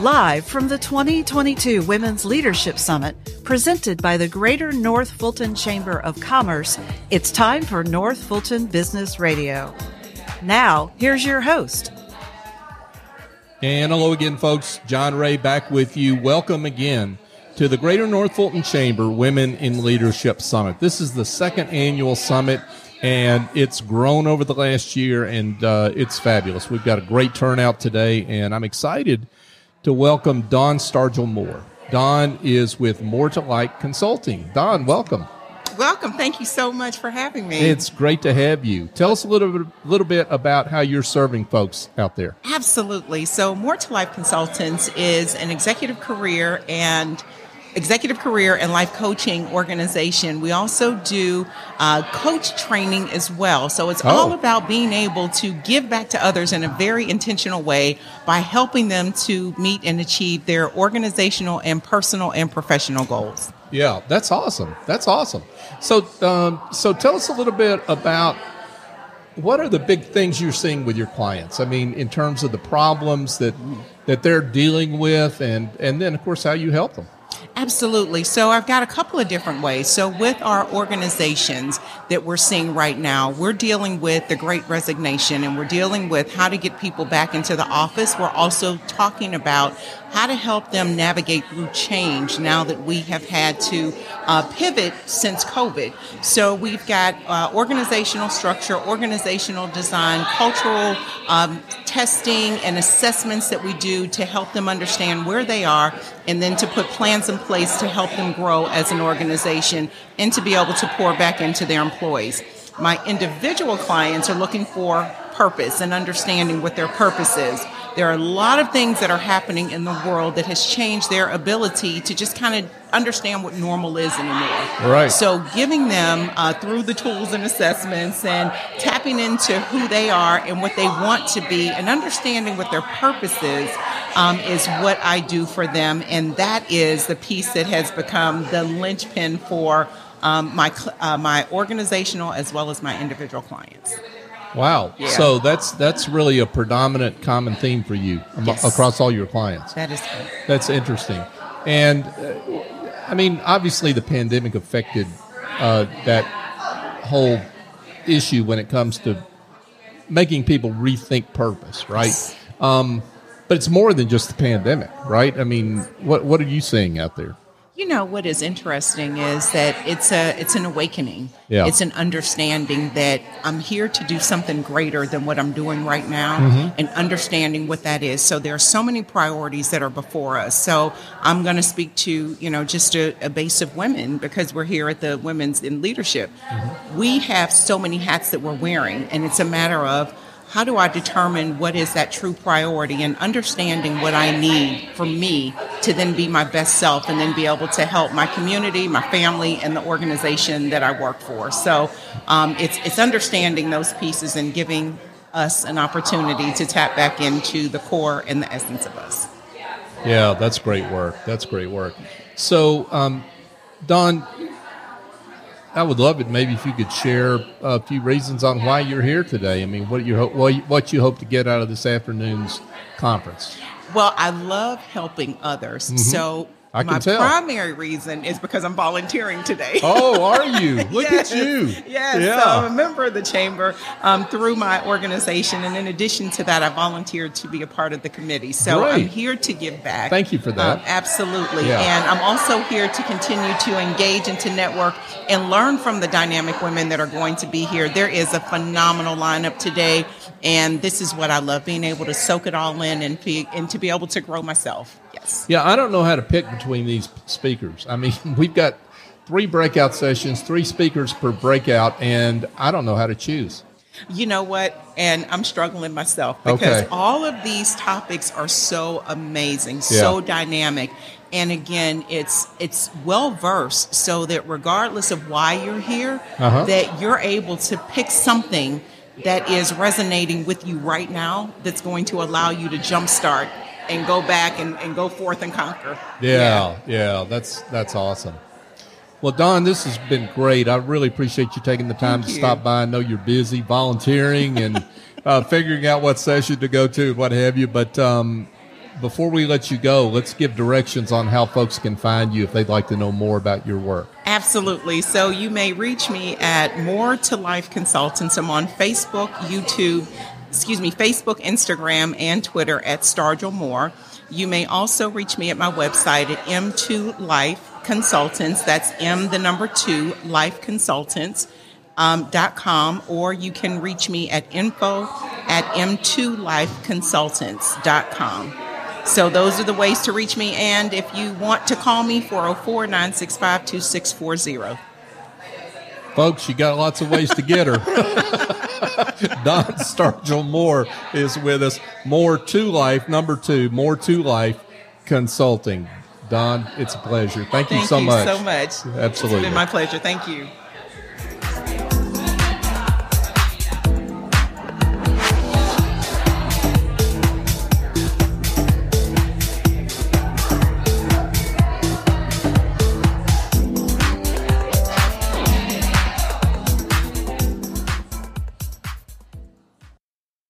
Live from the 2022 Women's Leadership Summit, presented by the Greater North Fulton Chamber of Commerce, it's time for North Fulton Business Radio. Now, here's your host. And hello again, folks. John Ray back with you. Welcome again to the Greater North Fulton Chamber Women in Leadership Summit. This is the second annual summit, and it's grown over the last year, and uh, it's fabulous. We've got a great turnout today, and I'm excited to welcome Dawn Stargell Moore. Dawn is with More to Life Consulting. Dawn, welcome. Welcome. Thank you so much for having me. It's great to have you. Tell us a little bit, little bit about how you're serving folks out there. Absolutely. So, More to Life Consultants is an executive career and executive career and life coaching organization. We also do uh, coach training as well. So it's oh. all about being able to give back to others in a very intentional way by helping them to meet and achieve their organizational and personal and professional goals. Yeah, that's awesome. That's awesome. So, um, so tell us a little bit about what are the big things you're seeing with your clients? I mean, in terms of the problems that that they're dealing with, and and then of course how you help them. Absolutely. So I've got a couple of different ways. So with our organizations that we're seeing right now, we're dealing with the great resignation and we're dealing with how to get people back into the office. We're also talking about how to help them navigate through change now that we have had to uh, pivot since COVID. So we've got uh, organizational structure, organizational design, cultural um, testing, and assessments that we do to help them understand where they are and then to put plans in place to help them grow as an organization and to be able to pour back into their employees. My individual clients are looking for purpose and understanding what their purpose is. There are a lot of things that are happening in the world that has changed their ability to just kind of understand what normal is anymore. Right. So giving them uh, through the tools and assessments and tapping into who they are and what they want to be and understanding what their purpose is um, is what I do for them. And that is the piece that has become the linchpin for um, my, uh, my organizational as well as my individual clients. Wow. Yeah. So that's that's really a predominant common theme for you yes. across all your clients. That is good. That's interesting. And uh, I mean, obviously the pandemic affected uh, that whole issue when it comes to making people rethink purpose, right? Yes. Um, but it's more than just the pandemic, right? I mean, what what are you seeing out there? You know what is interesting is that it's a it's an awakening. Yeah. It's an understanding that I'm here to do something greater than what I'm doing right now mm-hmm. and understanding what that is. So there are so many priorities that are before us. So I'm going to speak to, you know, just a, a, base of women because we're here at the Women's in Leadership. Mm-hmm. We have so many hats that we're wearing and it's a matter of how do I determine what is that true priority and understanding what I need for me to then be my best self and then be able to help my community, my family, and the organization that I work for. So um, it's, it's understanding those pieces and giving us an opportunity to tap back into the core and the essence of us. Yeah, that's great work. That's great work. So, um, Dawn, I would love it. Maybe if you could share a few reasons on why you're here today. I mean, what you what you hope to get out of this afternoon's conference. Well, I love helping others. Mm-hmm. So I My tell. primary reason is because I'm volunteering today. Oh, are you? Look yes, at you. Yes. Yeah. So I'm a member of the chamber um, through my organization. And in addition to that, I volunteered to be a part of the committee. So Great. I'm here to give back. Thank you for that. Um, absolutely. Yeah. And I'm also here to continue to engage and to network and learn from the dynamic women that are going to be here. There is a phenomenal lineup today. And this is what I love being able to soak it all in and, be, and to be able to grow myself. Yes. Yeah, I don't know how to pick between these speakers. I mean, we've got three breakout sessions, three speakers per breakout, and I don't know how to choose. You know what? And I'm struggling myself because okay. all of these topics are so amazing, so dynamic. And again, it's it's well versed so that regardless of why you're here, uh-huh. that you're able to pick something that is resonating with you right now that's going to allow you to jumpstart and go back and, and go forth and conquer. Yeah, yeah, yeah, that's that's awesome. Well, Dawn, this has been great. I really appreciate you taking the time Thank to you. stop by. I know you're busy volunteering and uh, figuring out what session to go to, what have you. But um, before we let you go, let's give directions on how folks can find you if they'd like to know more about your work. Absolutely. So you may reach me at More to Life Consultants. I'm on Facebook, YouTube, excuse me, Facebook, Instagram, and Twitter at Stargell Moore. You may also reach me at my website at M2 Life Consultants. That's M, the number two, Life Consultants. Um, dot com, or you can reach me at info at m2lifeconsultants.com. So those are the ways to reach me. And if you want to call me, 404 965 2640. Folks, you got lots of ways to get her. Dawn Stargell Moore is with us. More to life, number two, more to life consulting. Dawn, it's a pleasure. Thank you Thank so you much. so much. Absolutely. It's been my pleasure. Thank you.